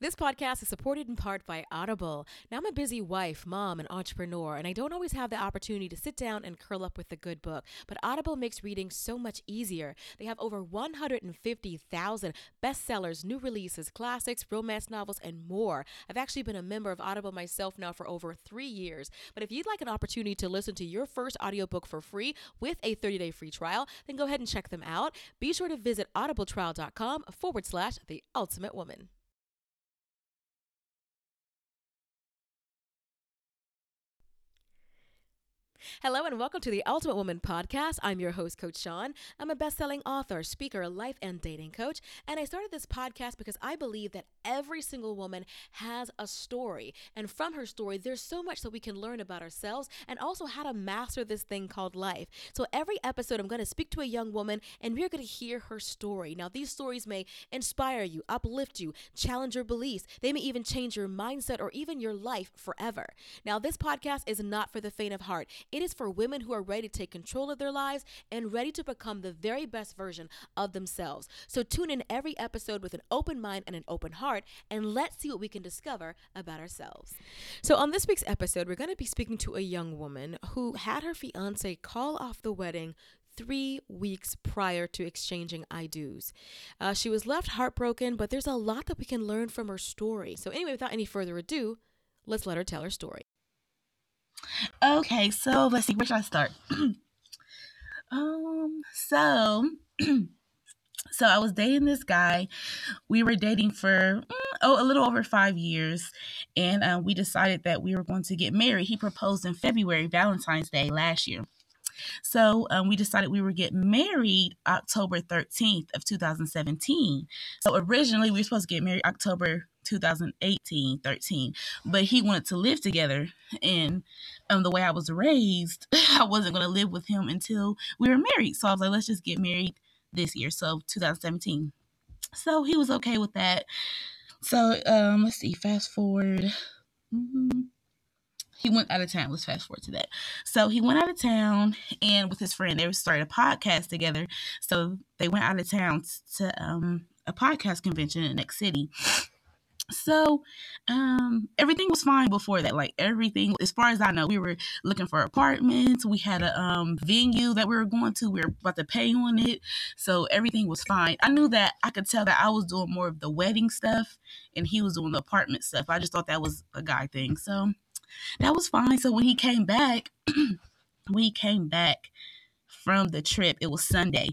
This podcast is supported in part by Audible. Now, I'm a busy wife, mom, and entrepreneur, and I don't always have the opportunity to sit down and curl up with a good book. But Audible makes reading so much easier. They have over 150,000 bestsellers, new releases, classics, romance novels, and more. I've actually been a member of Audible myself now for over three years. But if you'd like an opportunity to listen to your first audiobook for free with a 30 day free trial, then go ahead and check them out. Be sure to visit audibletrial.com forward slash the ultimate woman. Hello and welcome to the Ultimate Woman podcast. I'm your host, Coach Shawn. I'm a best-selling author, speaker, life and dating coach, and I started this podcast because I believe that every single woman has a story, and from her story, there's so much that we can learn about ourselves and also how to master this thing called life. So every episode, I'm going to speak to a young woman, and we're going to hear her story. Now, these stories may inspire you, uplift you, challenge your beliefs. They may even change your mindset or even your life forever. Now, this podcast is not for the faint of heart. It is for women who are ready to take control of their lives and ready to become the very best version of themselves. So tune in every episode with an open mind and an open heart, and let's see what we can discover about ourselves. So, on this week's episode, we're going to be speaking to a young woman who had her fiance call off the wedding three weeks prior to exchanging I do's. Uh, she was left heartbroken, but there's a lot that we can learn from her story. So, anyway, without any further ado, let's let her tell her story. Okay, so let's see, where should I start? um, so so I was dating this guy. We were dating for mm, oh a little over five years, and uh, we decided that we were going to get married. He proposed in February, Valentine's Day last year. So um, we decided we were getting married October 13th of 2017. So originally we were supposed to get married October 2018 13 but he wanted to live together and um the way i was raised i wasn't going to live with him until we were married. So i was like let's just get married this year. So 2017 so he was okay with that. So um let's see fast forward mm-hmm. he went out of town. Let's fast forward to that. So he went out of town and with his friend they started a podcast together. So they went out of town to um a podcast convention in the next city so um everything was fine before that like everything as far as i know we were looking for apartments we had a um venue that we were going to we were about to pay on it so everything was fine. I knew that i could tell that i was doing more of the wedding stuff and he was doing the apartment stuff. I just thought that was a guy thing so that was fine. So when he came back he came back from the trip it was sunday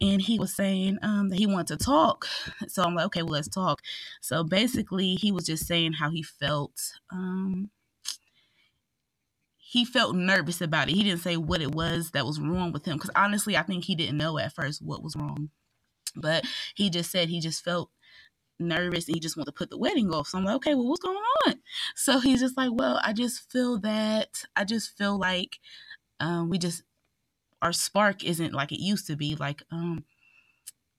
and he was saying um, that he wanted to talk. So I'm like, okay, well, let's talk. So basically, he was just saying how he felt. Um, he felt nervous about it. He didn't say what it was that was wrong with him because honestly, I think he didn't know at first what was wrong. But he just said he just felt nervous and he just wanted to put the wedding off. So I'm like, okay, well, what's going on? So he's just like, well, I just feel that I just feel like um, we just our spark isn't like it used to be. Like um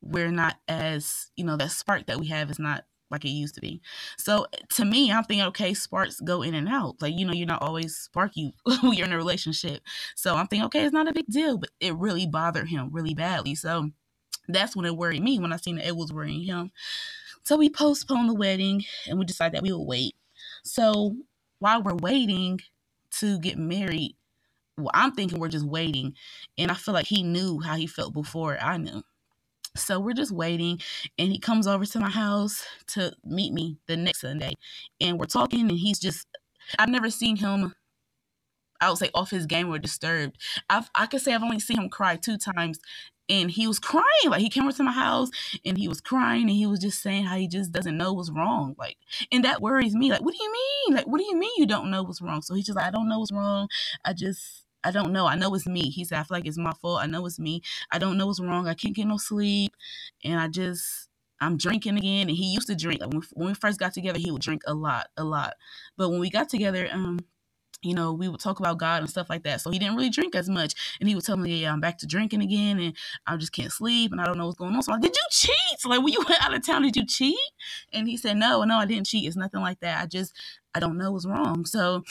we're not as you know that spark that we have is not like it used to be. So to me, I'm thinking, okay, sparks go in and out. Like, you know, you're not always sparky when you're in a relationship. So I'm thinking, okay, it's not a big deal, but it really bothered him really badly. So that's when it worried me when I seen that it was worrying him. So we postponed the wedding and we decided that we would wait. So while we're waiting to get married, well, I'm thinking we're just waiting. And I feel like he knew how he felt before I knew. So we're just waiting, and he comes over to my house to meet me the next Sunday. And we're talking, and he's just, I've never seen him, I would say, off his game or disturbed. I've, I could say I've only seen him cry two times, and he was crying. Like he came over to my house and he was crying and he was just saying how he just doesn't know what's wrong. Like, and that worries me. Like, what do you mean? Like, what do you mean you don't know what's wrong? So he's just like, I don't know what's wrong. I just I don't know. I know it's me. He said, I feel like it's my fault. I know it's me. I don't know what's wrong. I can't get no sleep. And I just, I'm drinking again. And he used to drink. When we, first got together, he would drink a lot, a lot. But when we got together, um, you know, we would talk about God and stuff like that. So he didn't really drink as much. And he would tell me, Yeah, I'm back to drinking again and I just can't sleep and I don't know what's going on. So I'm like, Did you cheat? So like when you went out of town, did you cheat? And he said, No, no, I didn't cheat. It's nothing like that. I just I don't know what's wrong. So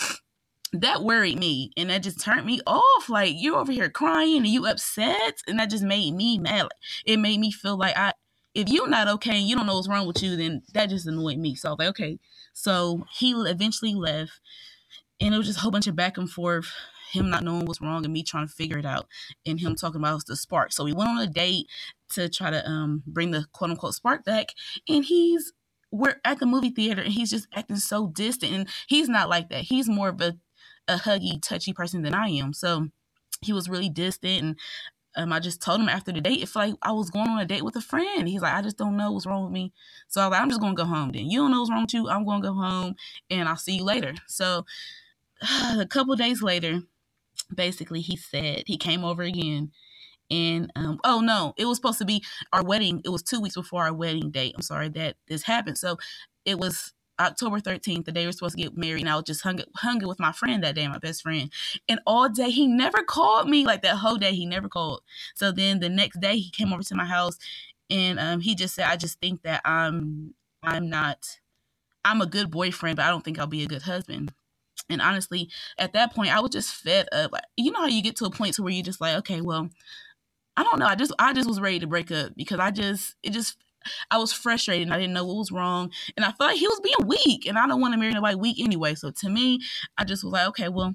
that worried me and that just turned me off. Like you're over here crying and you upset, and that just made me mad. It made me feel like I if you're not okay and you don't know what's wrong with you, then that just annoyed me. So I was like, okay. So he eventually left, and it was just a whole bunch of back and forth. Him not knowing what's wrong and me trying to figure it out, and him talking about the spark. So we went on a date to try to um bring the quote unquote spark back, and he's we're at the movie theater and he's just acting so distant, and he's not like that. He's more of a a huggy, touchy person than I am. So he was really distant and um, I just told him after the date, it felt like I was going on a date with a friend. He's like, I just don't know what's wrong with me. So I was like, I'm just gonna go home then. You don't know what's wrong you. I'm gonna go home and I'll see you later. So a couple days later, basically he said he came over again and um, oh no, it was supposed to be our wedding. It was two weeks before our wedding date. I'm sorry that this happened. So it was October 13th, the day we are supposed to get married, and I was just hung, hung with my friend that day, my best friend. And all day, he never called me. Like that whole day, he never called. So then the next day, he came over to my house, and um, he just said, "I just think that I'm, I'm not, I'm a good boyfriend, but I don't think I'll be a good husband." And honestly, at that point, I was just fed up. You know how you get to a point to where you're just like, okay, well, I don't know. I just, I just was ready to break up because I just, it just I was frustrated and I didn't know what was wrong. And I felt like he was being weak. And I don't want to marry nobody weak anyway. So to me, I just was like, okay, well,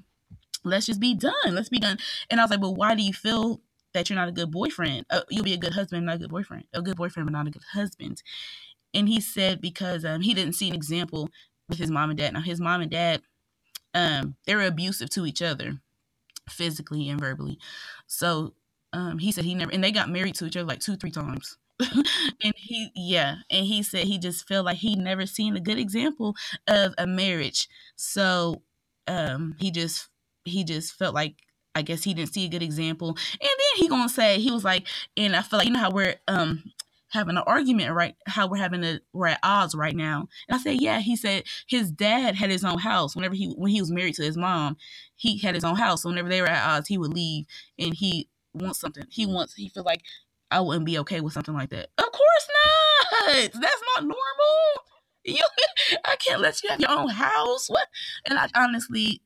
let's just be done. Let's be done. And I was like, well, why do you feel that you're not a good boyfriend? Uh, you'll be a good husband, not a good boyfriend. A good boyfriend, but not a good husband. And he said because um, he didn't see an example with his mom and dad. Now his mom and dad, um, they were abusive to each other, physically and verbally. So um, he said he never, and they got married to each other like two, three times. and he yeah and he said he just felt like he never seen a good example of a marriage so um he just he just felt like I guess he didn't see a good example. And then he gonna say he was like, and I feel like you know how we're um having an argument right how we're having a we're at odds right now. And I said, Yeah, he said his dad had his own house. Whenever he when he was married to his mom, he had his own house. So whenever they were at odds, he would leave and he wants something. He wants he feel like I wouldn't be okay with something like that. Of course not. That's not normal. You, I can't let you have your own house. What? And I honestly,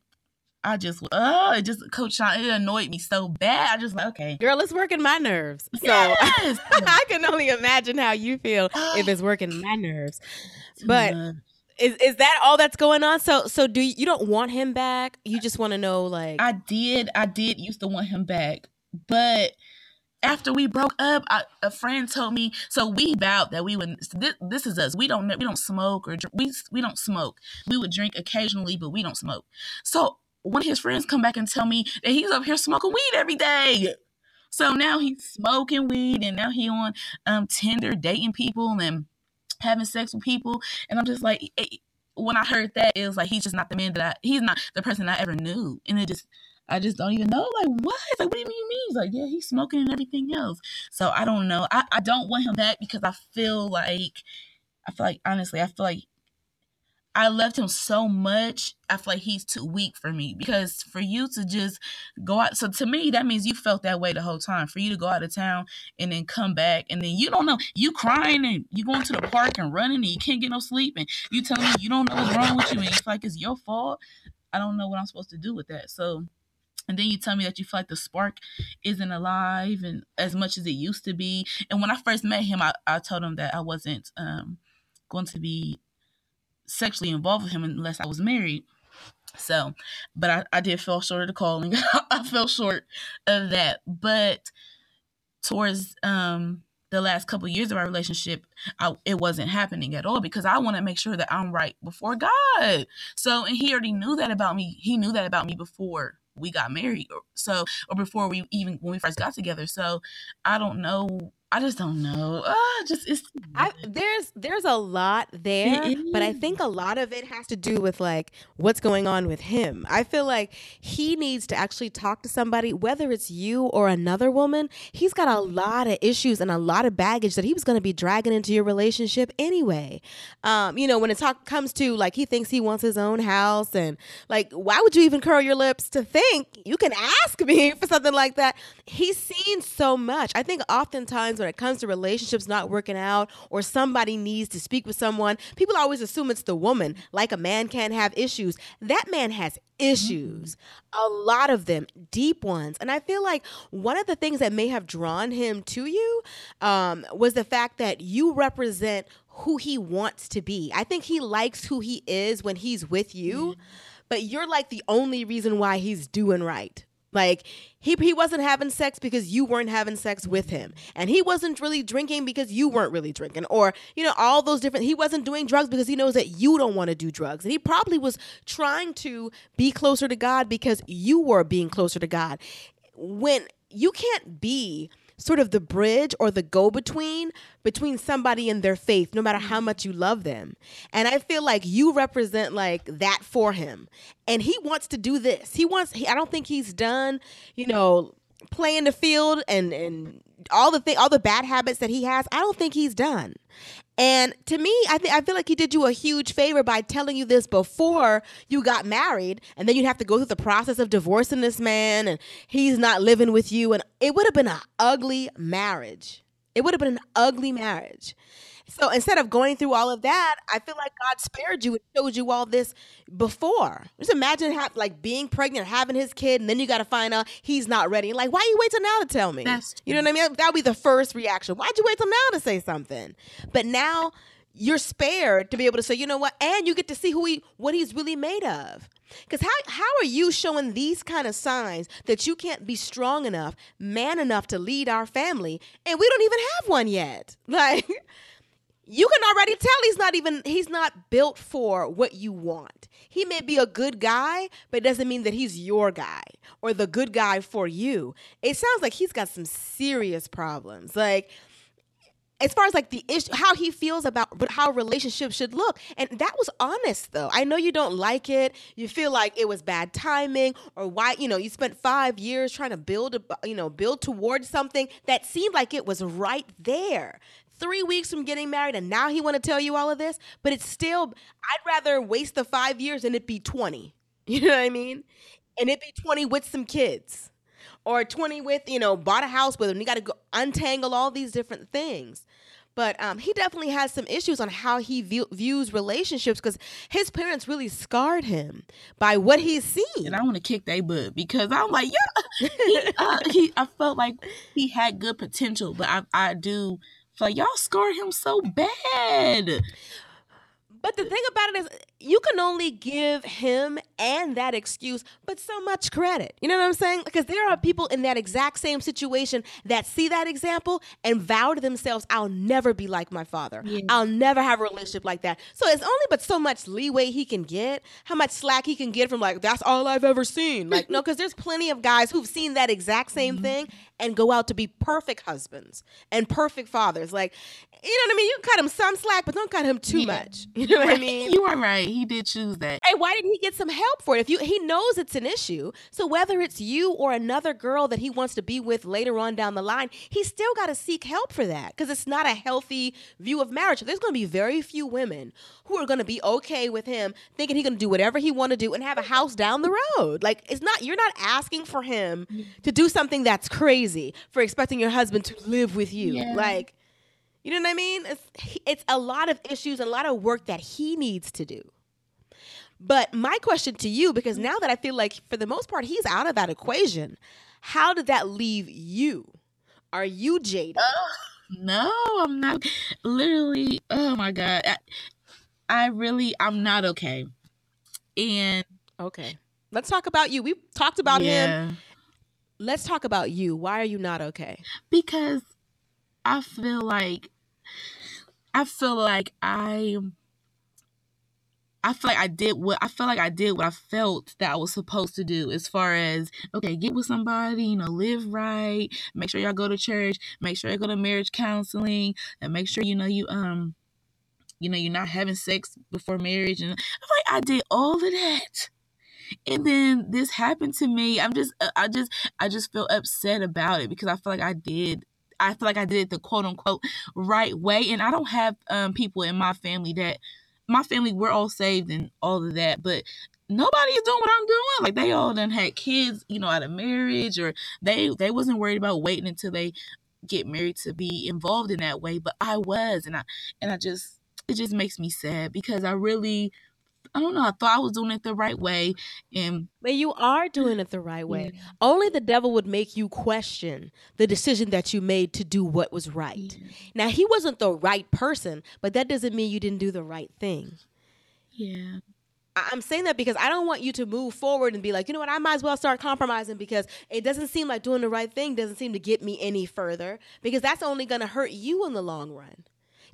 I just, oh, it just, Coach Shawn, it annoyed me so bad. I just like, okay. Girl, it's working my nerves. So yes. I can only imagine how you feel if it's working my nerves. But is is that all that's going on? So so do you, you don't want him back? You just want to know like I did, I did used to want him back, but after we broke up, I, a friend told me. So we vowed that we would. This, this is us. We don't. We don't smoke or we we don't smoke. We would drink occasionally, but we don't smoke. So one of his friends come back and tell me that he's up here smoking weed every day. So now he's smoking weed, and now he on um Tinder dating people and having sex with people, and I'm just like. It, when I heard that, it was like he's just not the man that I. He's not the person I ever knew, and it just I just don't even know. Like, what? Like, what do you mean? He's like, yeah, he's smoking and everything else. So I don't know. I, I don't want him back because I feel like, I feel like, honestly, I feel like I loved him so much. I feel like he's too weak for me because for you to just go out. So to me, that means you felt that way the whole time. For you to go out of town and then come back and then you don't know, you crying and you going to the park and running and you can't get no sleep and you telling me you don't know what's wrong with you and it's like it's your fault. I don't know what I'm supposed to do with that. So and then you tell me that you feel like the spark isn't alive and as much as it used to be and when i first met him i, I told him that i wasn't um, going to be sexually involved with him unless i was married so but i, I did fall short of the calling i fell short of that but towards um the last couple of years of our relationship, I, it wasn't happening at all because I want to make sure that I'm right before God. So, and he already knew that about me. He knew that about me before we got married or so or before we even when we first got together. So i don't know I just don't know. Uh, just it's I, there's there's a lot there, but I think a lot of it has to do with like what's going on with him. I feel like he needs to actually talk to somebody, whether it's you or another woman. He's got a lot of issues and a lot of baggage that he was going to be dragging into your relationship anyway. Um, you know, when it talk comes to like he thinks he wants his own house and like why would you even curl your lips to think you can ask me for something like that? He's seen so much. I think oftentimes when it comes to relationships not working out or somebody needs to speak with someone, people always assume it's the woman, like a man can't have issues. That man has issues, a lot of them, deep ones. And I feel like one of the things that may have drawn him to you um, was the fact that you represent who he wants to be. I think he likes who he is when he's with you, but you're like the only reason why he's doing right. Like he he wasn't having sex because you weren't having sex with him. And he wasn't really drinking because you weren't really drinking. Or, you know, all those different he wasn't doing drugs because he knows that you don't want to do drugs. And he probably was trying to be closer to God because you were being closer to God. When you can't be sort of the bridge or the go between between somebody and their faith no matter how much you love them. And i feel like you represent like that for him. And he wants to do this. He wants he, i don't think he's done you know playing the field and and all the thing all the bad habits that he has i don't think he's done and to me, I think I feel like he did you a huge favor by telling you this before you got married, and then you'd have to go through the process of divorcing this man, and he's not living with you, and it would have been an ugly marriage. It would have been an ugly marriage. So instead of going through all of that, I feel like God spared you and showed you all this before. Just imagine ha- like being pregnant, having his kid, and then you got to find out he's not ready. Like, why you wait till now to tell me? You know what I mean? That would be the first reaction. Why'd you wait till now to say something? But now you're spared to be able to say, you know what? And you get to see who he, what he's really made of. Because how, how are you showing these kind of signs that you can't be strong enough, man enough to lead our family, and we don't even have one yet? Like, you can already tell he's not even he's not built for what you want. He may be a good guy, but it doesn't mean that he's your guy or the good guy for you. It sounds like he's got some serious problems. Like as far as like the issue how he feels about how relationships should look and that was honest though i know you don't like it you feel like it was bad timing or why you know you spent five years trying to build a, you know build towards something that seemed like it was right there three weeks from getting married and now he want to tell you all of this but it's still i'd rather waste the five years and it be 20 you know what i mean? And it be 20 with some kids. Or 20 with you know bought a house with him you got to go untangle all these different things. But um, he definitely has some issues on how he view, views relationships because his parents really scarred him by what he's seen. And I want to kick their butt because I'm like, yeah, he, uh, he, I felt like he had good potential, but I, I do like y'all scarred him so bad. But the thing about it is, you can only give him and that excuse, but so much credit. You know what I'm saying? Because there are people in that exact same situation that see that example and vow to themselves, I'll never be like my father. Yeah. I'll never have a relationship like that. So it's only but so much leeway he can get, how much slack he can get from like, that's all I've ever seen. Like, no, because there's plenty of guys who've seen that exact same mm-hmm. thing and go out to be perfect husbands and perfect fathers. Like, you know what I mean? You can cut him some slack, but don't cut him too Yeah. much. You know what I mean? you are right. He did choose that. Hey, why didn't he get some help for it? If you he knows it's an issue, so whether it's you or another girl that he wants to be with later on down the line, he's still got to seek help for that because it's not a healthy view of marriage. There's going to be very few women who are going to be okay with him thinking he's going to do whatever he want to do and have a house down the road. Like it's not you're not asking for him mm-hmm. to do something that's crazy for expecting your husband to live with you. Yeah. Like you know what I mean? It's it's a lot of issues, a lot of work that he needs to do. But my question to you, because mm-hmm. now that I feel like for the most part he's out of that equation, how did that leave you? Are you jaded? No, I'm not. Literally, oh my god, I, I really, I'm not okay. And Okay. Let's talk about you. We talked about him. Let's talk about you. Why are you not okay? because I feel like I feel like I I feel like I did what I felt like I did what I felt that I was supposed to do as far as okay, get with somebody, you know, live right, make sure y'all go to church, make sure you go to marriage counseling, and make sure you know you um you know you're not having sex before marriage and I feel like I did all of that. And then this happened to me. I'm just uh, I just I just feel upset about it because I feel like I did I feel like I did it the quote unquote right way. And I don't have um, people in my family that my family we're all saved and all of that, but nobody is doing what I'm doing. Like they all done had kids, you know, out of marriage, or they they wasn't worried about waiting until they get married to be involved in that way, but I was, and I and I just it just makes me sad because I really I don't know. I thought I was doing it the right way, and but you are doing it the right way. Yeah. Only the devil would make you question the decision that you made to do what was right. Yeah. Now he wasn't the right person, but that doesn't mean you didn't do the right thing. Yeah. I'm saying that because I don't want you to move forward and be like, you know what, I might as well start compromising because it doesn't seem like doing the right thing doesn't seem to get me any further because that's only going to hurt you in the long run.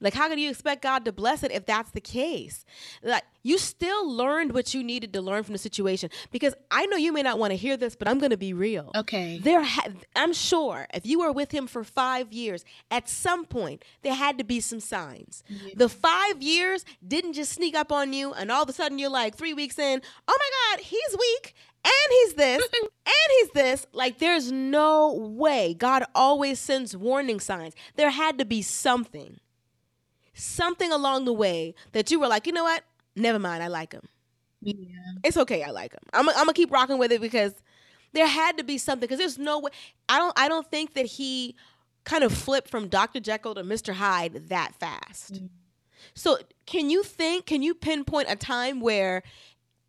Like, how can you expect God to bless it if that's the case? Like, you still learned what you needed to learn from the situation. Because I know you may not want to hear this, but I'm going to be real. Okay. There, ha- I'm sure if you were with him for five years, at some point there had to be some signs. The five years didn't just sneak up on you, and all of a sudden you're like three weeks in, oh my God, he's weak and he's this and he's this like there's no way god always sends warning signs there had to be something something along the way that you were like, you know what? Never mind, I like him. Yeah. It's okay, I like him. I'm, I'm gonna keep rocking with it because there had to be something. Because there's no way. I don't. I don't think that he kind of flipped from Dr. Jekyll to Mr. Hyde that fast. Mm. So can you think? Can you pinpoint a time where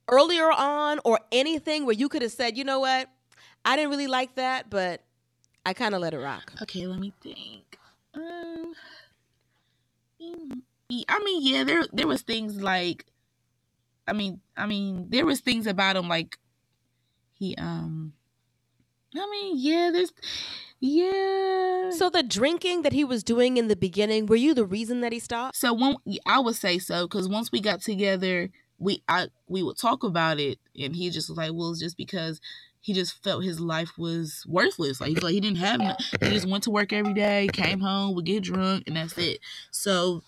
earlier on or anything where you could have said, you know what, I didn't really like that, but I kind of let it rock. Okay, let me think. Um, I mean, yeah, there there was things like, I mean, I mean, there was things about him like, he um, I mean, yeah, there's, yeah. So the drinking that he was doing in the beginning, were you the reason that he stopped? So one, I would say so, because once we got together, we I we would talk about it, and he just was like, well, it's just because he just felt his life was worthless. Like, like he didn't have, he just went to work every day, came home, would get drunk, and that's it. So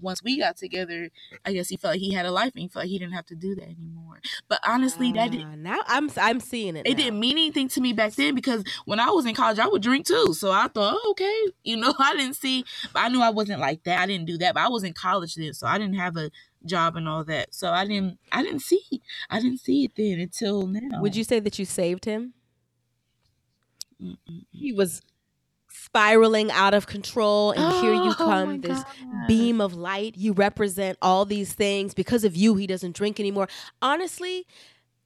once we got together, I guess he felt like he had a life and he felt like he didn't have to do that anymore. But honestly, uh, that did, ah, now I'm I'm seeing it. It now. didn't mean anything to me back then because when I was in college, I would drink too. So I thought, oh, okay, you know, I didn't see, but I knew I wasn't like that. I didn't do that. But I was in college then, so I didn't have a job and all that. So I didn't I didn't see I didn't see it then until now. Would you say that you saved him? Mm-mm. He was spiraling out of control and oh, here you oh come this God. beam of light you represent all these things because of you he doesn't drink anymore honestly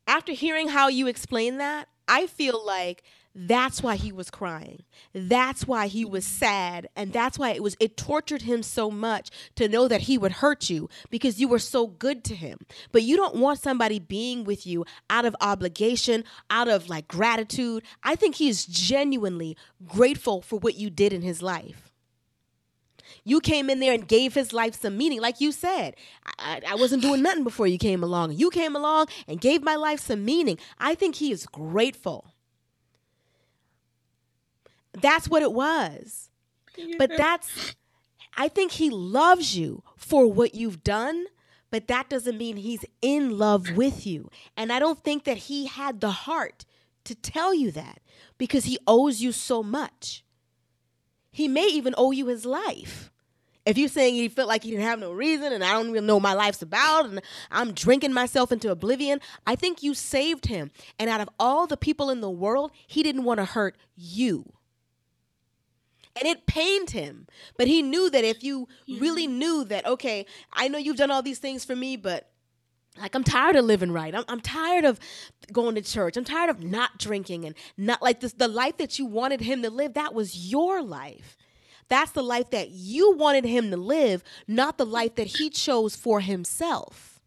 after hearing how you explain that i feel like that's why he was crying. That's why he was sad. And that's why it was it tortured him so much to know that he would hurt you because you were so good to him. But you don't want somebody being with you out of obligation, out of like gratitude. I think he is genuinely grateful for what you did in his life. You came in there and gave his life some meaning. Like you said, I, I, wasn't doing nothing before you came along. You came along and gave my life some meaning. I think he is grateful. That's what it was. But that's, I think he loves you for what you've done, but that doesn't mean he's in love with you. And I don't think that he had the heart to tell you that because he owes you so much. He may even owe you his life. If you're saying he felt like he didn't have no reason and I don't even know my life's about and I'm drinking myself into oblivion, I think you saved him. And out of all the people in the world, he didn't want to hurt you and it pained him. But he knew that if you yeah. really knew that, okay, I know you've done all these things for me, but like I'm tired of living right. I'm, I'm tired of going to church. I'm tired of not drinking and not like this. The life that you wanted him to live, that was your life. That's the life that you wanted him to live, not the life that he chose for himself.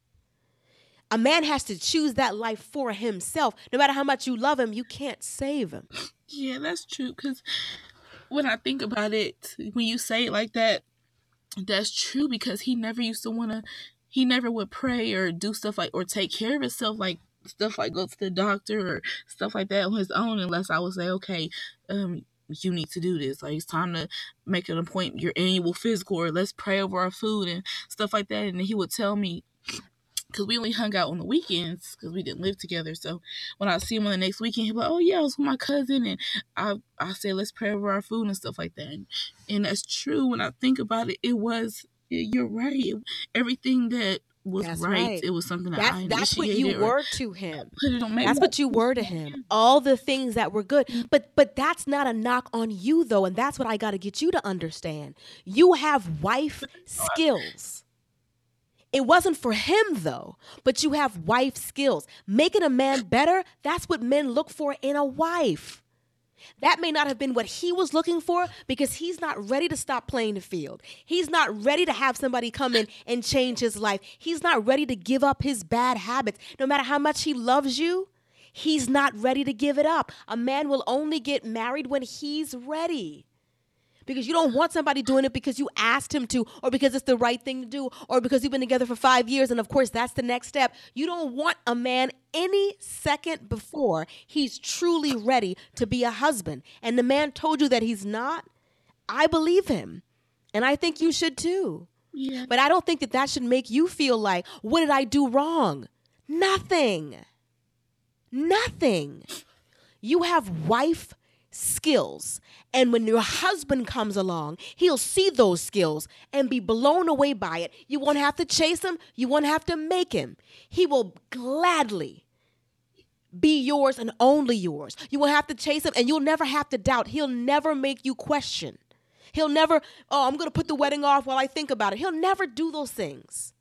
A man has to choose that life for himself. No matter how much you love him, you can't save him. Yeah, that's true. Because when I think about it, when you say it like that, that's true because he never used to want to, he never would pray or do stuff like, or take care of himself like stuff like go to the doctor or stuff like that on his own unless I would say, okay, um, you need to do this. Like it's time to make an appointment, your annual physical, or let's pray over our food and stuff like that. And he would tell me, because we only hung out on the weekends because we didn't live together. So when I see him on the next weekend, he'll be like, "Oh yeah, I was with my cousin," and I I say, "Let's pray over our food and stuff like that." And, and that's true. When I think about it, it was you're right. Everything that was right. right. It was something that That's that's what you were to him. put it on my That's what you were to him. All the things that were good. Mm-hmm. But but that's not a knock on you though, and that's what I got to get you to understand. You have wife oh, skills. It wasn't for him though, but you have wife skills. Making a man better, that's what men look for in a wife. That may not have been what he was looking for because he's not ready to stop playing the field. He's not ready to have somebody come in and change his life. He's not ready to give up his bad habits. No matter how much he loves you, he's not ready to give it up. A man will only get married when he's ready. Because you don't want somebody doing it because you asked him to, or because it's the right thing to do, or because you've been together for five years, and of course that's the next step. You don't want a man any second before he's truly ready to be a husband. And the man told you that he's not. I believe him. And I think you should too. Yeah. But I don't think that that should make you feel like, what did I do wrong? Nothing. Nothing. You have wife skills. And when your husband comes along, he'll see those skills and be blown away by it. You won't have to chase him, you won't have to make him. He will gladly be yours and only yours. You won't have to chase him and you'll never have to doubt. He'll never make you question. He'll never, oh, I'm going to put the wedding off while I think about it. He'll never do those things.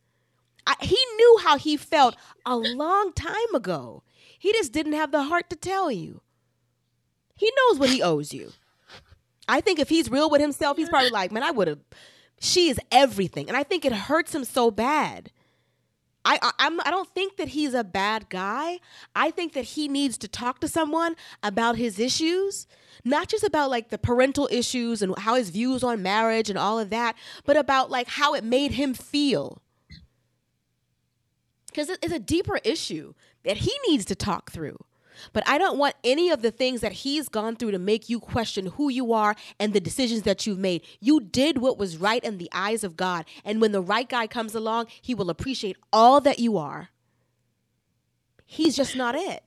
I, he knew how he felt a long time ago. He just didn't have the heart to tell you. He knows what he owes you. I think if he's real with himself, he's probably like, man, I would have. She is everything, and I think it hurts him so bad. I, I I'm I don't think that he's a bad guy. I think that he needs to talk to someone about his issues, not just about like the parental issues and how his views on marriage and all of that, but about like how it made him feel. Because it's a deeper issue that he needs to talk through. But I don't want any of the things that he's gone through to make you question who you are and the decisions that you've made. You did what was right in the eyes of God. And when the right guy comes along, he will appreciate all that you are. He's just not it.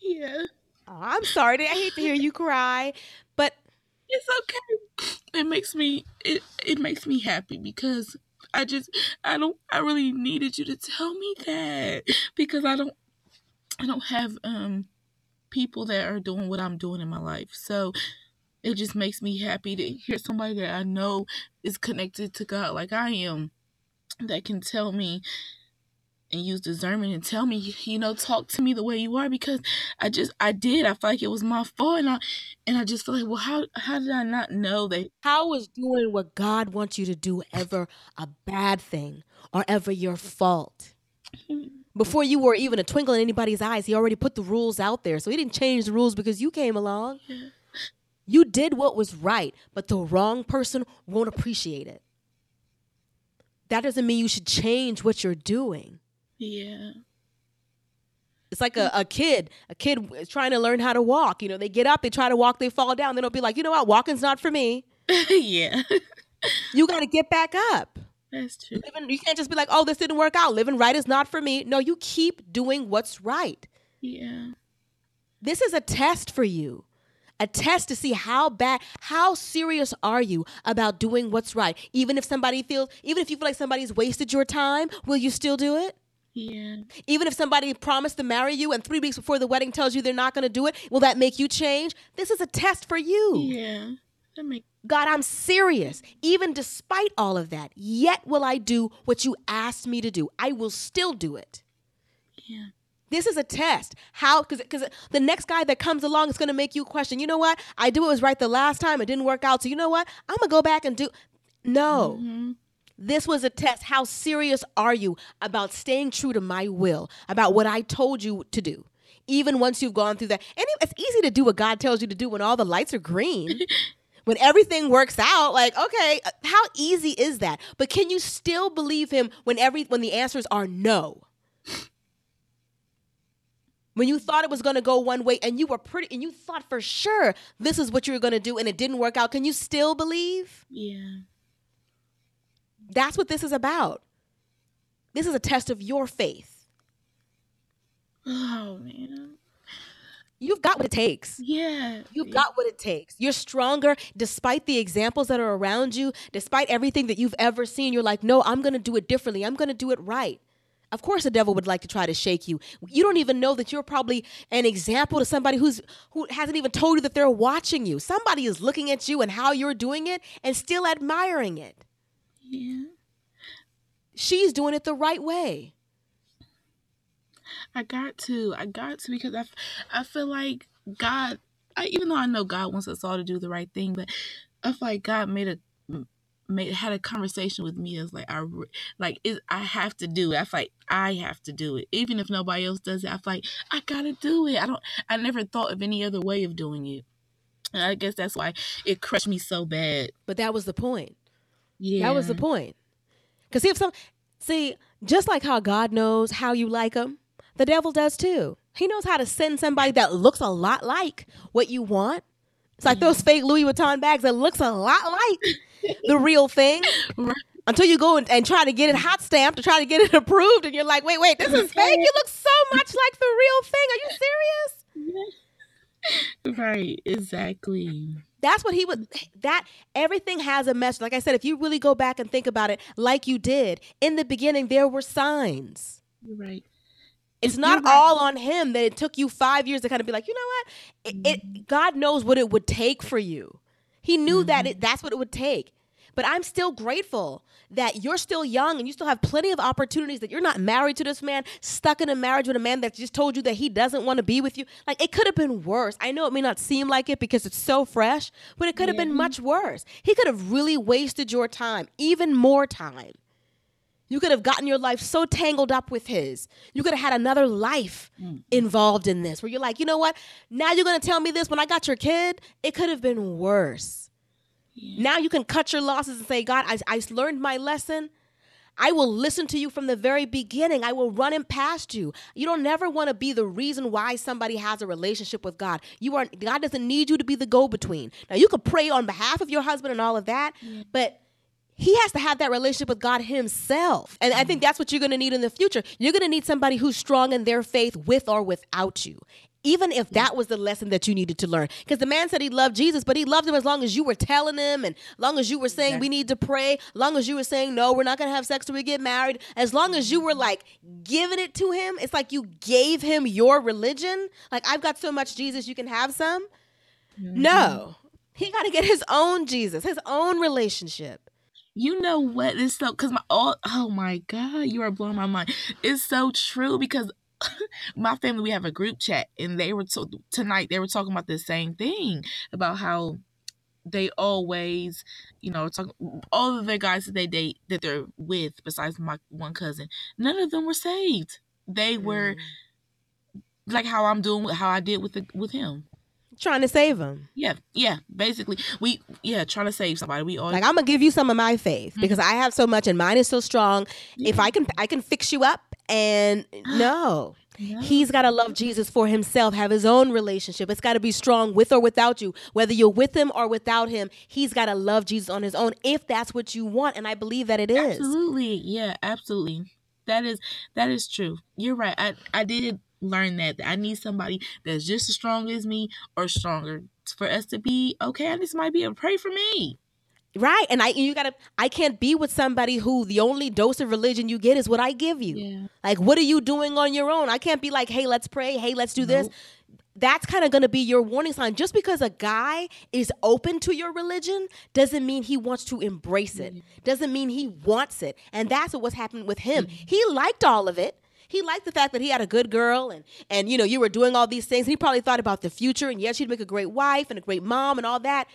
Yeah. Oh, I'm sorry. I hate to hear you cry, but It's okay. It makes me it it makes me happy because I just I don't I really needed you to tell me that because I don't I don't have um people that are doing what I'm doing in my life. So it just makes me happy to hear somebody that I know is connected to God like I am that can tell me and use discernment and tell me, you know, talk to me the way you are because I just I did. I feel like it was my fault and I and I just feel like, well how how did I not know that how is doing what God wants you to do ever a bad thing or ever your fault? Before you were even a twinkle in anybody's eyes, he already put the rules out there. So he didn't change the rules because you came along. Yeah. You did what was right, but the wrong person won't appreciate it. That doesn't mean you should change what you're doing. Yeah. It's like a, a kid. A kid trying to learn how to walk. You know, they get up, they try to walk, they fall down. Then they'll be like, you know what, walking's not for me. yeah. You got to get back up. That's true. Living, you can't just be like, oh, this didn't work out. Living right is not for me. No, you keep doing what's right. Yeah. This is a test for you. A test to see how bad, how serious are you about doing what's right? Even if somebody feels, even if you feel like somebody's wasted your time, will you still do it? Yeah. Even if somebody promised to marry you and three weeks before the wedding tells you they're not going to do it, will that make you change? This is a test for you. Yeah. That God, I'm serious. Even despite all of that, yet will I do what you asked me to do. I will still do it. yeah. This is a test. How? Because because the next guy that comes along is going to make you question. You know what? I do what was right the last time. It didn't work out. So you know what? I'm gonna go back and do. No. Mm-hmm. This was a test. How serious are you about staying true to my will, about what I told you to do? Even once you've gone through that. And it's easy to do what God tells you to do when all the lights are green. when everything works out, like, okay, how easy is that? But can you still believe him when every when the answers are no? When you thought it was going to go one way and you were pretty and you thought for sure this is what you were going to do and it didn't work out, can you still believe? Yeah. That's what this is about. This is a test of your faith. Oh man. You've got what it takes. Yeah. You've got what it takes. You're stronger despite the examples that are around you, despite everything that you've ever seen. You're like, no, I'm going to do it differently. I'm going to do it right. Of course, the devil would like to try to shake you. You don't even know that you're probably an example to somebody who's who hasn't even told you that they're watching you. Somebody is looking at you and how you're doing it and still admiring it. Yeah. She's doing it the right way. I got to. I got to because I, I feel like God, I, even though I know God wants us all to do the right thing, but I feel like God made a made had a conversation with me as like I like it, I have to do it. I feel like I have to do it, even if nobody else does it. I feel like I gotta do it. I don't. I never thought of any other way of doing it. And I guess that's why it crushed me so bad. But that was the point. Yeah, That was the point. Because see, if some, see, just like how God knows how you like them, the devil does too. He knows how to send somebody that looks a lot like what you want. It's like those fake Louis Vuitton bags that looks a lot like the real thing. Right. Until you go and, and try to get it hot stamped to try to get it approved, and you're like, wait, wait, this is fake. It looks so much like the real thing. Are you serious? Right, exactly. That's what he would. That everything has a message. Like I said, if you really go back and think about it, like you did in the beginning, there were signs. You're right. It's not right. all on him that it took you five years to kind of be like, you know what? It, Mm-hmm. it God knows what it would take for you. He knew that Mm-hmm. it, that's what it would take. But I'm still grateful that you're still young and you still have plenty of opportunities. That you're not married to this man, stuck in a marriage with a man that just told you that he doesn't want to be with you. Like it could have been worse. I know it may not seem like it because it's so fresh, but it could have been much worse. He could have really wasted your time, even more time. You could have gotten your life so tangled up with his. You could have had another life mm. involved in this where you're like, you know what? Now you're going to tell me this when I got your kid? It could have been worse. Now you can cut your losses and say, God, I, I learned my lesson. I will listen to you from the very beginning. I will run him past you. You don't never want to be the reason why somebody has a relationship with God. You are God doesn't need you to be the go-between. Now you could pray on behalf of your husband and all of that, but he has to have that relationship with God himself. And I think mm-hmm. that's what you're going to need in the future. You're going to need somebody who's strong in their faith with or without you. Even if that was the lesson that you needed to learn. Because the man said he loved Jesus, but he loved him as long as you were telling him, and long as you were saying we need to pray, long as you were saying no, we're not going to have sex till we get married, as long as you were like giving it to him, it's like you gave him your religion. Like, I've got so much Jesus, you can have some. Mm-hmm. No. He got to get his own Jesus, his own relationship. You know what? It's so because my oh oh my god, you are blowing my mind. It's so true because my family we have a group chat and they were to, tonight they were talking about the same thing about how they always you know talk all of the guys that they date that they're with besides my one cousin none of them were saved they were mm. like how i'm doing how i did with the, with him Trying to save him. yeah yeah basically we yeah trying to save somebody we all Like I'm gonna give you some of my faith mm-hmm. because I have so much and mine is so strong. If I can, I can fix you up. And no, he's got to love Jesus for himself, have his own relationship. It's got to be strong with or without you, whether you're with him or without him. He's got to love Jesus on his own if that's what you want. And I believe that it is. Absolutely. Yeah, absolutely. That is that is true. You're right. I I did learn that, that I need somebody that's just as strong as me or stronger for us to be okay. I need somebody to be to pray for me. Right. And I you gotta I can't be with somebody who the only dose of religion you get is what I give you. Yeah. Like what are you doing on your own? I can't be like, hey, let's pray, hey, let's do this. That's kind of gonna be your warning sign. Just because a guy is open to your religion doesn't mean he wants to embrace it. Doesn't mean he wants it. And that's what was happening with him. Mm-hmm. He liked all of it. He liked the fact that he had a good girl and and you know you were doing all these things. and He probably thought about the future and yes, she'd make a great wife and a great mom and all that.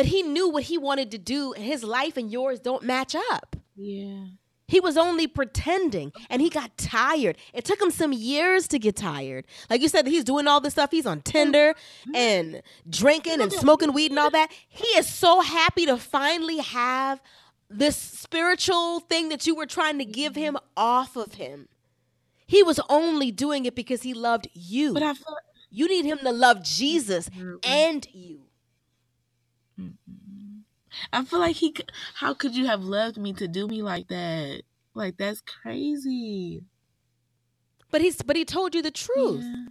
But he knew what he wanted to do, and his life and yours don't match up. Yeah. He was only pretending and he got tired. It took him some years to get tired. Like you said, he's doing all this stuff. He's on Tinder and drinking and smoking weed and all that. He is so happy to finally have this spiritual thing that you were trying to give him off of him. He was only doing it because he loved you. But I feel you need him to love Jesus and you. I feel like he. How could you have loved me to do me like that? Like that's crazy. But he's but he told you the truth. Yeah.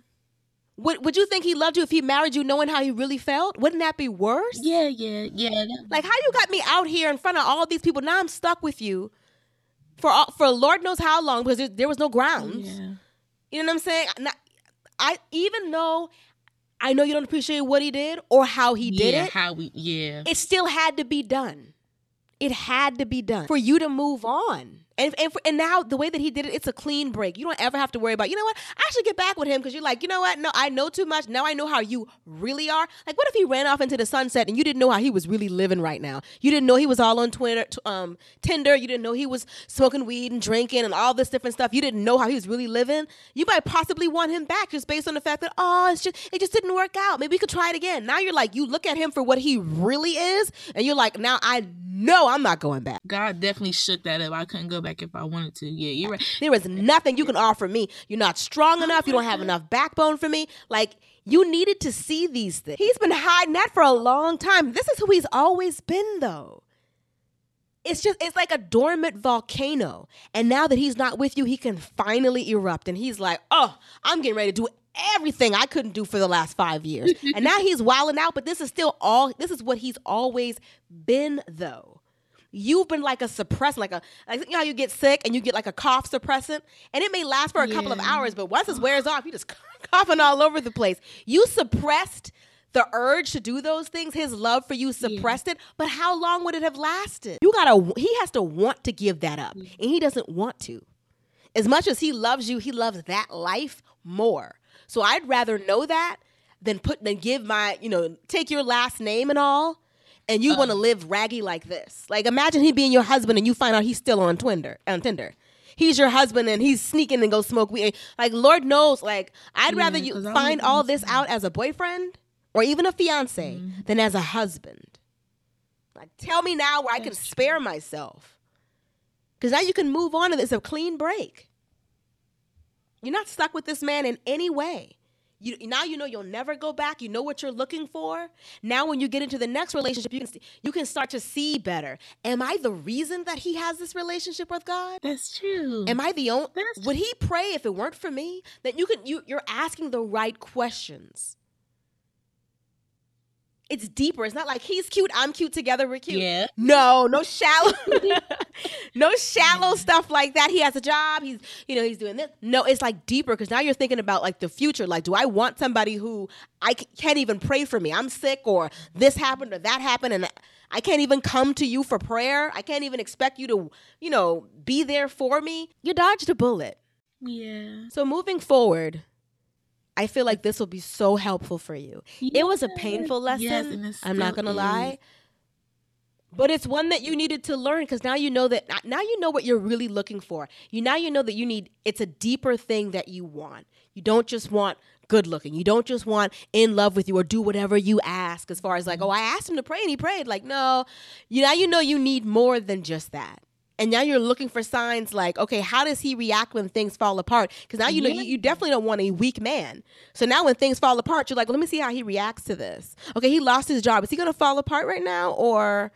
Would Would you think he loved you if he married you, knowing how he really felt? Wouldn't that be worse? Yeah, yeah, yeah. Like how you got me out here in front of all these people. Now I'm stuck with you for all, for Lord knows how long because there, there was no grounds. yeah. You know what I'm saying? Not- I even though I know you don't appreciate what he did or how he did yeah, it, How we? Yeah. it still had to be done. It had to be done for you to move on. And, and, and now the way that he did it, it's a clean break. You don't ever have to worry about, you know what? I should get back with him because you're like, you know what? No, I know too much. Now I know how you really are. Like, what if he ran off into the sunset and you didn't know how he was really living right now? You didn't know he was all on Twitter, um, Tinder. You didn't know he was smoking weed and drinking and all this different stuff. You didn't know how he was really living. You might possibly want him back just based on the fact that oh, it's just it just didn't work out. Maybe we could try it again. Now you're like, you look at him for what he really is, and you're like, now I know I'm not going back. God definitely shook that up. I couldn't go back if I wanted to. Yeah, you're right. There is nothing you can offer me. You're not strong enough. You don't have enough backbone for me. Like, you needed to see these things. He's been hiding that for a long time. This is who he's always been, though. It's just, it's like a dormant volcano. And now that he's not with you, he can finally erupt. And he's like, oh, I'm getting ready to do everything I couldn't do for the last five years. and now he's wilding out, but this is still all, this is what he's always been, though. You've been like a suppressant, like a like you know how you get sick and you get like a cough suppressant, and it may last for a couple of hours, but once it wears off, you just coughing all over the place. You suppressed the urge to do those things. His love for you suppressed it, but how long would it have lasted? You gotta. He has to want to give that up, and he doesn't want to. As much as he loves you, he loves that life more. So I'd rather know that than put than give my you know take your last name and all and you want to live raggy like this. Like imagine he being your husband and you find out he's still on Tinder on Tinder. He's your husband and he's sneaking and go smoke weed. Like Lord knows, like I'd rather Yeah, you 'cause I find all this out as a boyfriend or even a fiance Mm-hmm. than as a husband. Like tell me now where I can spare myself. Cause now you can move on and it's a clean break. You're not stuck with this man in any way. You now you know you'll never go back. You know what you're looking for. Now when you get into the next relationship, you can see, you can start to see better. Am I the reason that he has this relationship with God? That's true. Am I the only? Would he pray if it weren't for me? That you can you you're asking the right questions. It's deeper. It's not like he's cute, I'm cute, together we're cute. Yeah. No, no shallow, no shallow stuff like that. He has a job. He's, you know, he's doing this. No, it's like deeper because now you're thinking about like the future. Like, do I want somebody who I c- can't even pray for me? I'm sick, or this happened, or that happened, and I can't even come to you for prayer. I can't even expect you to, you know, be there for me. You dodged a bullet. Yeah. So moving forward, I feel like this will be so helpful for you. It was a painful lesson. Yes, I'm not gonna is. lie. But it's one that you needed to learn because now you know that now you know what you're really looking for. You now you know that you need it's a deeper thing that you want. You don't just want good looking. You don't just want in love with you or do whatever you ask as far as like, oh, I asked him to pray and he prayed. Like, no. You now you know you need more than just that. And now you're looking for signs like, okay, how does he react when things fall apart? Because now you know Yeah. you, you definitely don't want a weak man. So now when things fall apart, you're like, well, let me see how he reacts to this. Okay, he lost his job. Is he gonna fall apart right now? Or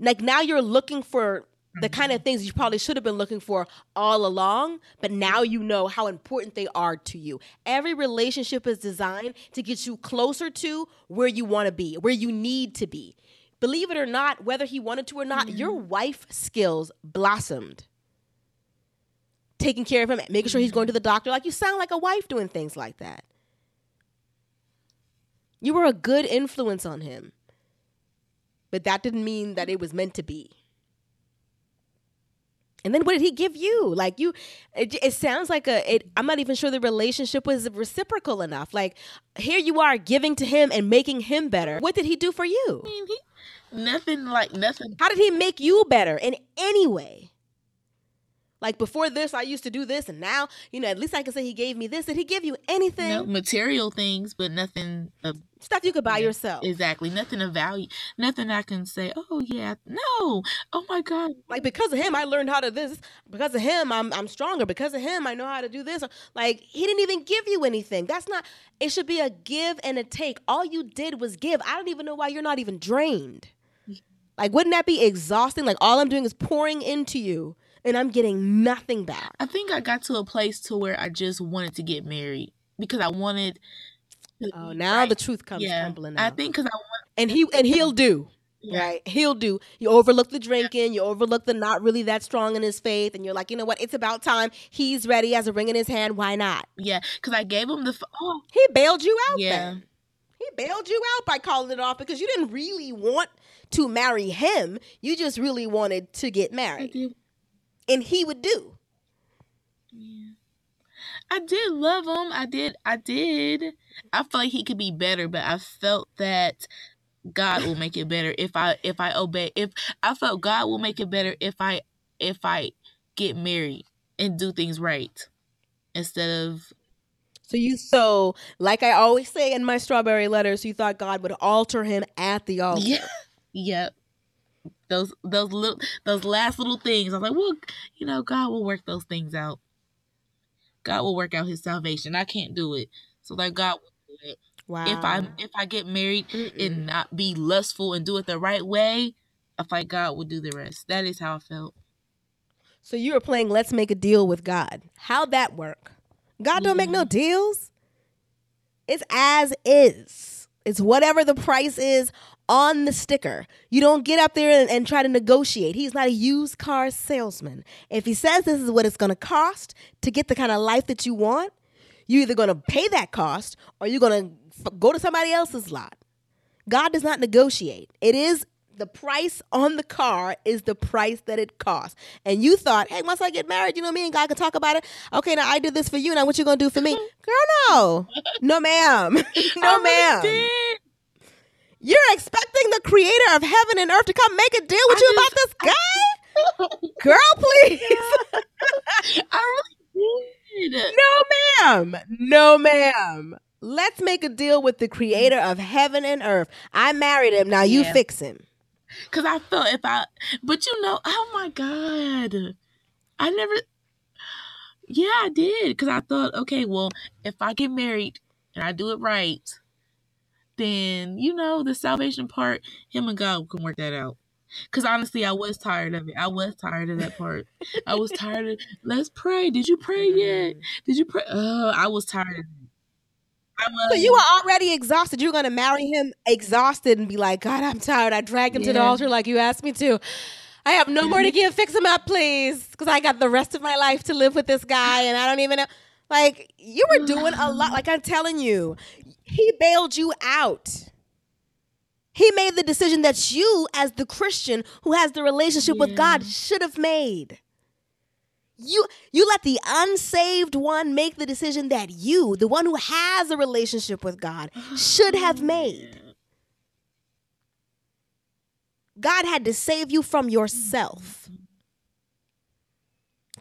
like now you're looking for the kind of things you probably should have been looking for all along, but now you know how important they are to you. Every relationship is designed to get you closer to where you want to be, where you need to be. Believe it or not, whether he wanted to or not, mm. your wife skills blossomed. Taking care of him, making sure he's going to the doctor. Like you sound like a wife doing things like that. You were a good influence on him. But that didn't mean that it was meant to be. And then what did he give you? Like you, it, it sounds like a. It, I'm not even sure the relationship was reciprocal enough. Like here you are giving to him and making him better. What did he do for you? I mean, he, nothing like nothing. How did he make you better in any way? Like before this, I used to do this, and now you know at least I can say he gave me this. Did he give you anything? No material things, but nothing of Stuff you could buy yourself. exactly nothing of value. Nothing I can say. Oh yeah, no. Oh my god. like because of him i learned how to this because of him i'm i'm stronger because of him i know how to do this like he didn't even give you anything that's not it should be a give and a take all you did was give i don't even know why you're not even drained like wouldn't that be exhausting like all i'm doing is pouring into you and i'm getting nothing back I think I got to a place to where I just wanted to get married because I wanted Oh, now Right. the truth comes yeah, tumbling I think because I want. and he and he'll do. Yeah. Right, he'll do. You overlook the drinking, you overlook the not really that strong in his faith, and you're like, you know what? It's about time. He's ready, has a ring in his hand. Why not? Yeah, because I gave him the. f- Oh, He bailed you out. yeah. then. He bailed you out by calling it off because you didn't really want to marry him. You just really wanted to get married. And he would do. Yeah. I did love him. I did. I did. I feel like he could be better, but I felt that God will make it better if I if I obey. If I felt God will make it better if I if I get married and do things right instead of So you so like I always say in my strawberry letters, you thought God would alter him at the altar. yeah. Yep. Those those little those last little things. I was like, well, you know, God will work those things out. God will work out His salvation. I can't do it, so like God will do it. Wow. If I if I get married Mm-mm. and not be lustful and do it the right way, I like God will do the rest. That is how I felt. So you were playing Let's Make a Deal with God. How'd that work? God don't make no mm-hmm. deals. It's as is. It's whatever the price is on the sticker. You don't get up there and, and try to negotiate. He's not a used car salesman. If he says this is what it's going to cost to get the kind of life that you want, you're either going to pay that cost or you're going to f- go to somebody else's lot. God does not negotiate. It is the price on the car is the price that it costs. And you thought, hey, once I get married, you know me and God can talk about it. Okay, now I did this for you. Now what you gonna do for me? Girl, no. No, ma'am. no, ma'am. really. You're expecting the creator of heaven and earth to come make a deal with I you just- about this guy? Girl, please. I really did. no, ma'am. No, ma'am. Let's make a deal with the creator of heaven and earth. I married him. Now you Yeah. fix him. Cause I felt if I, but you know, oh my god, I never. Yeah, I did. Cause I thought, okay, well, if I get married and I do it right, then you know the salvation part, him and God can work that out. Cause honestly, I was tired of it. I was tired of that part. I was tired of. Let's pray. Did you pray yet? Did you pray? Oh, I was tired. Of it. I was. So you were already exhausted. You're gonna marry him exhausted and be like, God, I'm tired. I dragged him to the altar like you asked me to. I have no more to mm-hmm. give. Fix him up, please, because I got the rest of my life to live with this guy, and I don't even know. Like you were doing a lot. Like I'm telling you, he bailed you out. He made the decision that you, as the Christian who has the relationship with God, should have made. You you let the unsaved one make the decision that you, the one who has a relationship with God, should have made. God had to save you from yourself.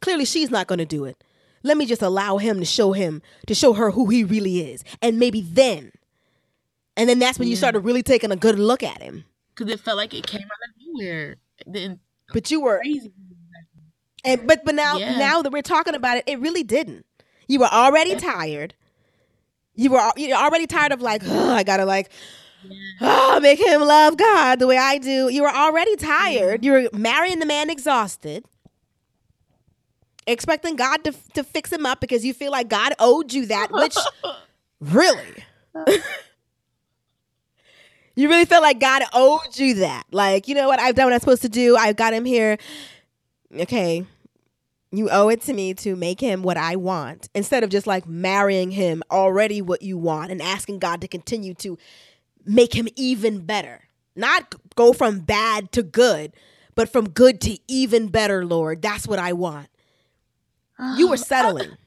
Clearly she's not going to do it. Let me just allow him to show him to show her who he really is. And maybe then and then that's when you started really taking a good look at him. Cause it felt like it came out of nowhere. Then But you were crazy. And but but now Yeah. now that we're talking about it, it really didn't. You were already tired. You were you're already tired of like, "Ugh, I gotta like, oh, make him love God the way I do. You were already tired. You were marrying the man exhausted, expecting God to to fix him up because you feel like God owed you that. Which really, you really felt like God owed you that. Like, you know what? I've done what I'm supposed to do. I've got him here. Okay. You owe it to me to make him what I want instead of just like marrying him already what you want and asking God to continue to make him even better. Not go from bad to good, but from good to even better, Lord. That's what I want. You were settling.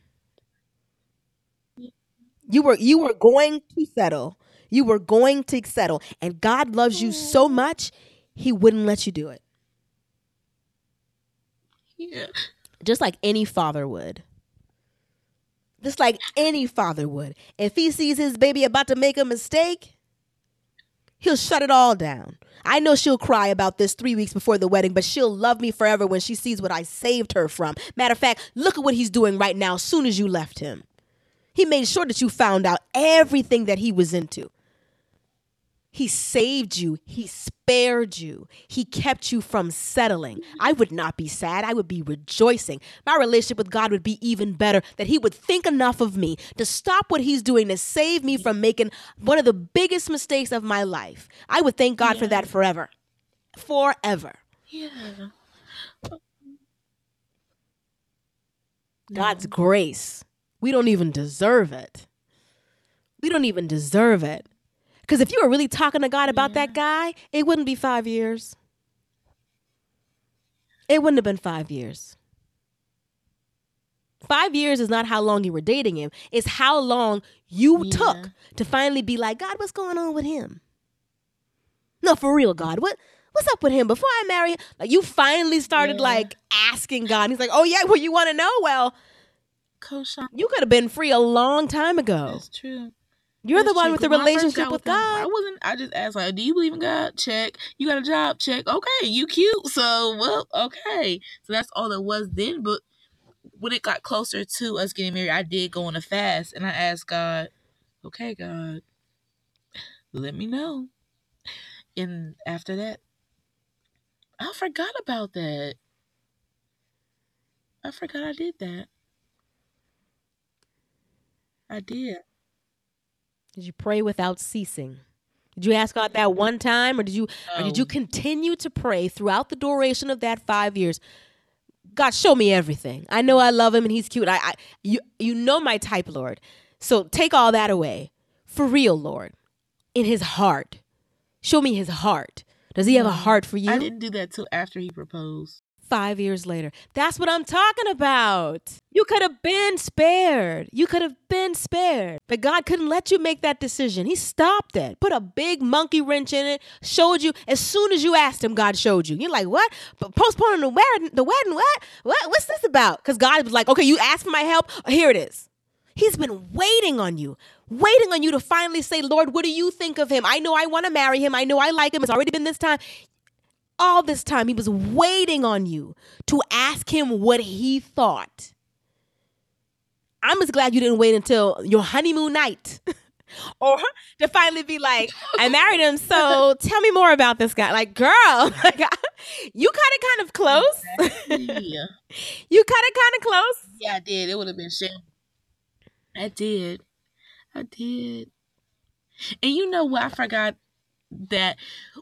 You were you were going to settle. You were going to settle. And God loves you so oh. much, he wouldn't let you do it. Yeah. Just like any father would. Just like any father would. If he sees his baby about to make a mistake, he'll shut it all down. I know she'll cry about this three weeks before the wedding, but she'll love me forever when she sees what I saved her from. Matter of fact, look at what he's doing right now as soon as you left him. He made sure that you found out everything that he was into. He saved you. He spared you. He kept you from settling. I would not be sad. I would be rejoicing. My relationship with God would be even better that He would think enough of me to stop what He's doing to save me from making one of the biggest mistakes of my life. I would thank God for that forever. Forever. Yeah. God's grace. We don't even deserve it. We don't even deserve it. Because if you were really talking to God about that guy, it wouldn't be five years. It wouldn't have been five years. Five years is not how long you were dating him, it's how long you Yeah. took to finally be like, God, what's going on with him? No, for real, God. What what's up with him? Before I marry him, like you finally started Yeah. like asking God. He's like, Oh yeah, well, you want to know? Well, Coach Shawn. You could have been free a long time ago. that's true. You're the one with the 'cause when I first relationship with him, I wasn't. I just asked like, "Do you believe in God?" Check. You got a job? Check. Okay, you cute. So well, okay. So that's all it was then. But when it got closer to us getting married, I did go on a fast, and I asked God, "Okay, God, let me know." And after that, I forgot about that. I forgot I did that. I did. Did you pray without ceasing? Did you ask God that one time, or did you, or did you Oh. continue to pray throughout the duration of that five years? God, show me everything. I know I love him and he's cute. I, I you, you know my type, Lord. So take all that away, for real, Lord. In his heart, show me his heart. Does he have a heart for you? I didn't do that till after he proposed. Five years later. That's what I'm talking about. You could have been spared. You could have been spared. But God couldn't let you make that decision. He stopped it, put a big monkey wrench in it, showed you. As soon as you asked him, God showed you. You're like, what? But postponing the wedding, the wedding, what? What? What's this about? Because God was like, okay, you asked for my help. Here it is. He's been waiting on you, waiting on you to finally say, Lord, what do you think of him? I know I want to marry him. I know I like him. It's already been this time all this time he was waiting on you to ask him what he thought. I'm just glad you didn't wait until your honeymoon night or to finally be like, I married him, so tell me more about this guy. Like, girl, like, you cut it kind of close. yeah. you cut it kind of close. Yeah, I did. It would have been shame. I did. I did. And you know what? I forgot that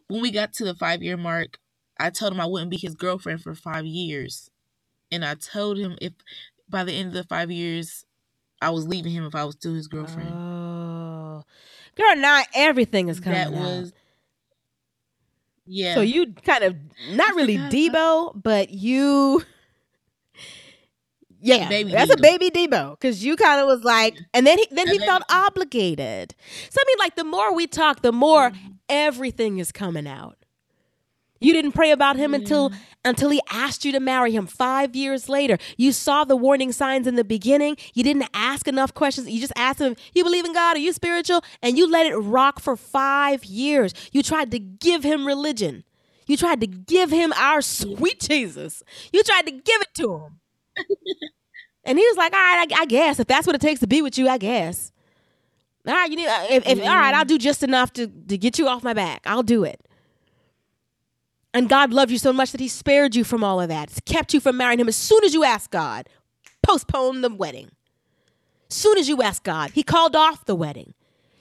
when we got to the five year mark, I told him I wouldn't be his girlfriend for five years. And I told him if by the end of the five years, I was leaving him if I was still his girlfriend. Oh, girl, not everything is coming that out. was. Yeah. So you kind of not really Debo, but you Yeah, Baby that's a baby Debo because you kind of was like, and then he then he felt obligated. So I mean, like the more we talk, the more Mm-hmm. everything is coming out. You didn't pray about him until mm. until he asked you to marry him 5 years later. You saw the warning signs in the beginning. You didn't ask enough questions. You just asked him, "You believe in God? Are you spiritual?" And you let it rock for 5 years. You tried to give him religion. You tried to give him our sweet Jesus. You tried to give it to him. and he was like, "All right, I, I guess if that's what it takes to be with you, I guess." All right, you need. If, if, All right, I'll mm. do just enough to to get you off my back. I'll do it. And God loved you so much that He spared you from all of that. It's kept you from marrying Him as soon as you asked God. Postpone the wedding. Soon as you asked God, He called off the wedding.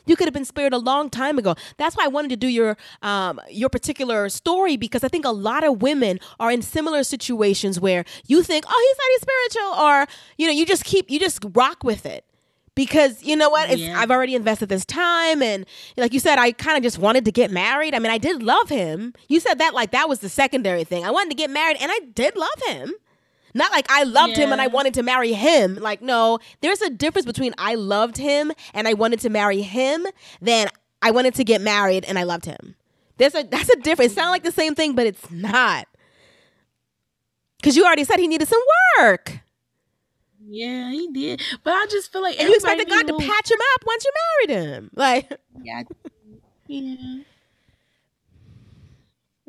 You could have been spared a long time ago. That's why I wanted to do your um, your particular story because I think a lot of women are in similar situations where you think, oh, he's not he's spiritual, or you know, you just keep you just rock with it because you know what? It's, Yeah. I've already invested this time, and like you said, I kind of just wanted to get married. I mean, I did love him. You said that like that was the secondary thing. I wanted to get married, and I did love him. Not like I loved him and I wanted to marry him. Like, no, there's a difference between I loved him and I wanted to marry him than I wanted to get married and I loved him. There's a that's a difference. It sounds like the same thing, but it's not. Cause you already said he needed some work. Yeah, he did. But I just feel like And you expected God to patch him up once you married him. Like Yeah. Yeah.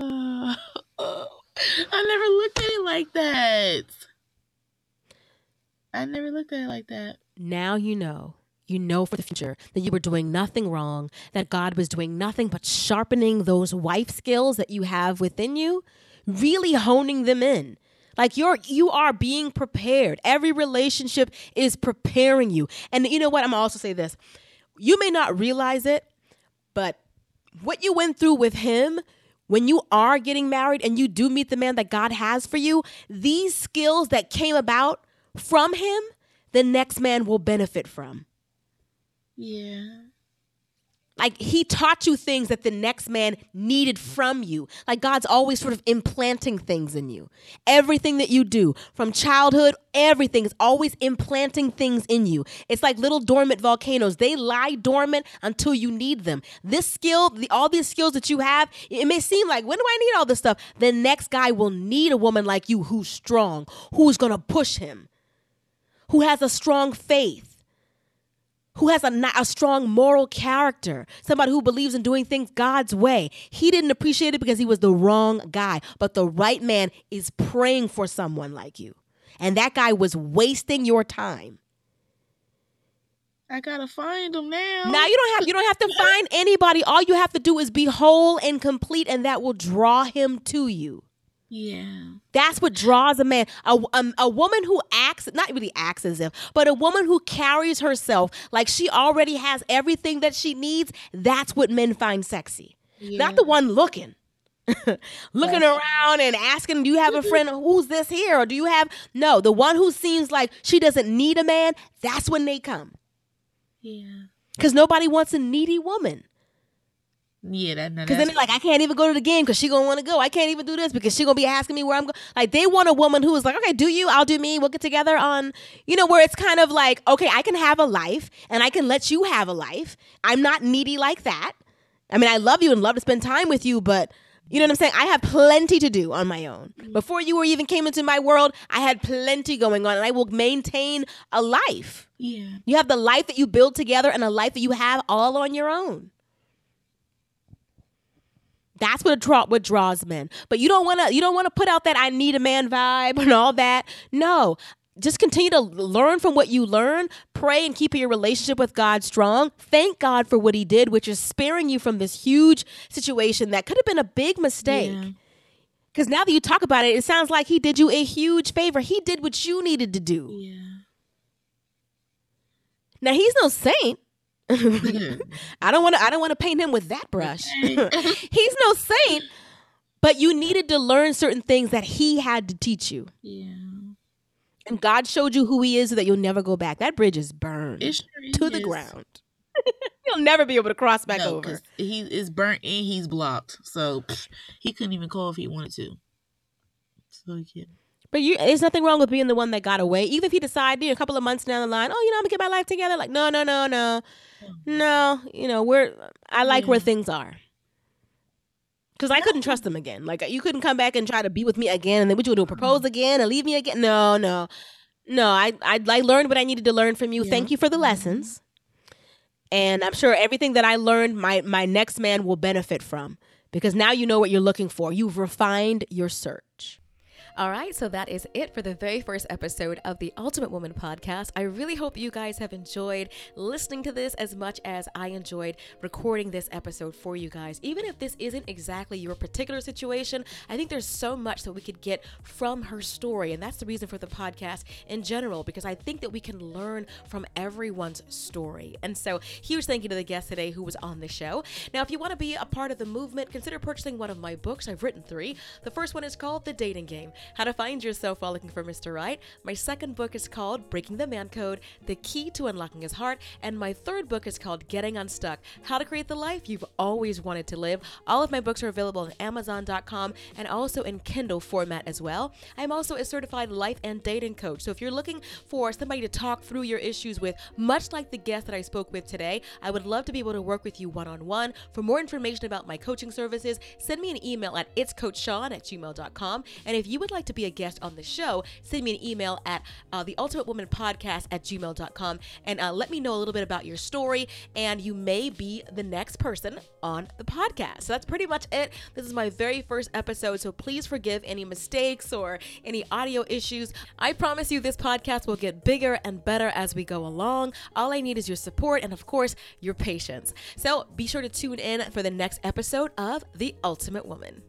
Uh, I never looked at it like that. I never looked at it like that. now you know. you know for the future that you were doing nothing wrong, that God was doing nothing but sharpening those wife skills that you have within you, really honing them in. Like you're you are being prepared. Every relationship is preparing you. And you know what? I'm also say this. You may not realize it, but what you went through with him when you are getting married and you do meet the man that God has for you, these skills that came about from him, the next man will benefit from. Yeah. Like he taught you things that the next man needed from you. Like God's always sort of implanting things in you. Everything that you do from childhood, everything is always implanting things in you. It's like little dormant volcanoes. They lie dormant until you need them. This skill, the, all these skills that you have, it may seem like, when do I need all this stuff? The next guy will need a woman like you who's strong, who's going to push him, who has a strong faith who has a, a strong moral character, somebody who believes in doing things God's way. He didn't appreciate it because he was the wrong guy, but the right man is praying for someone like you. And that guy was wasting your time. I gotta find him now. Now you don't have you don't have to find anybody. All you have to do is be whole and complete, and that will draw him to you. Yeah. That's what draws a man. A, a, a, woman who acts, not really acts as if, but a woman who carries herself like she already has everything that she needs. That's what men find sexy. Yeah. Not the one looking. looking around and asking, Do you have a friend? Who's this here? Or do you have. No, the one who seems like she doesn't need a man, that's when they come. Yeah. Because nobody wants a needy woman. Yeah, that because then like I can't even go to the game because she gonna want to go. I can't even do this because she gonna be asking me where I'm going. Like they want a woman who is like, okay, do you? I'll do me. We'll get together on, you know, where it's kind of like, okay, I can have a life and I can let you have a life. I'm not needy like that. I mean, I love you and love to spend time with you, but you know what I'm saying? I have plenty to do on my own. Mm-hmm. Before you were even came into my world, I had plenty going on, and I will maintain a life. Yeah, you have the life that you build together and a life that you have all on your own. That's what draw what draws men. But you don't want to you don't want to put out that I need a man vibe and all that. No. Just continue to learn from what you learn, pray and keep your relationship with God strong. Thank God for what he did, which is sparing you from this huge situation that could have been a big mistake. Yeah. Cuz now that you talk about it, it sounds like he did you a huge favor. He did what you needed to do. Yeah. Now he's no saint. Mm-hmm. I don't want to. I don't want to paint him with that brush. He's no saint, but you needed to learn certain things that he had to teach you. Yeah. And God showed you who he is so that you'll never go back. That bridge is burned sure to is. the ground. You'll never be able to cross back no, over. He is burnt and he's blocked. So pff, he couldn't even call if he wanted to. So yeah. But you, there's nothing wrong with being the one that got away. Even if he decided a couple of months down the line, oh, you know, I'm gonna get my life together. Like, no, no, no, no, no. You know, we're. I like yeah. where things are. Because I couldn't trust them again. Like, you couldn't come back and try to be with me again, and then what you would do? Propose again and leave me again? No, no, no. I, I, I learned what I needed to learn from you. Yeah. Thank you for the mm-hmm. lessons. And I'm sure everything that I learned, my my next man will benefit from because now you know what you're looking for. You've refined your search. All right, so that is it for the very first episode of the Ultimate Woman podcast. I really hope you guys have enjoyed listening to this as much as I enjoyed recording this episode for you guys. Even if this isn't exactly your particular situation, I think there's so much that we could get from her story. And that's the reason for the podcast in general, because I think that we can learn from everyone's story. And so, huge thank you to the guest today who was on the show. Now, if you want to be a part of the movement, consider purchasing one of my books. I've written three. The first one is called The Dating Game how to Find Yourself While Looking for Mr. Right. My second book is called Breaking the Man Code The Key to Unlocking His Heart. And my third book is called Getting Unstuck How to Create the Life You've Always Wanted to Live. All of my books are available on Amazon.com and also in Kindle format as well. I'm also a certified life and dating coach. So if you're looking for somebody to talk through your issues with, much like the guest that I spoke with today, I would love to be able to work with you one on one. For more information about my coaching services, send me an email at itscoachshawn at gmail.com. And if you would would like to be a guest on the show, send me an email at uh, the ultimate woman podcast at gmail.com and uh, let me know a little bit about your story. And you may be the next person on the podcast. So that's pretty much it. This is my very first episode. So please forgive any mistakes or any audio issues. I promise you this podcast will get bigger and better as we go along. All I need is your support and, of course, your patience. So be sure to tune in for the next episode of The Ultimate Woman.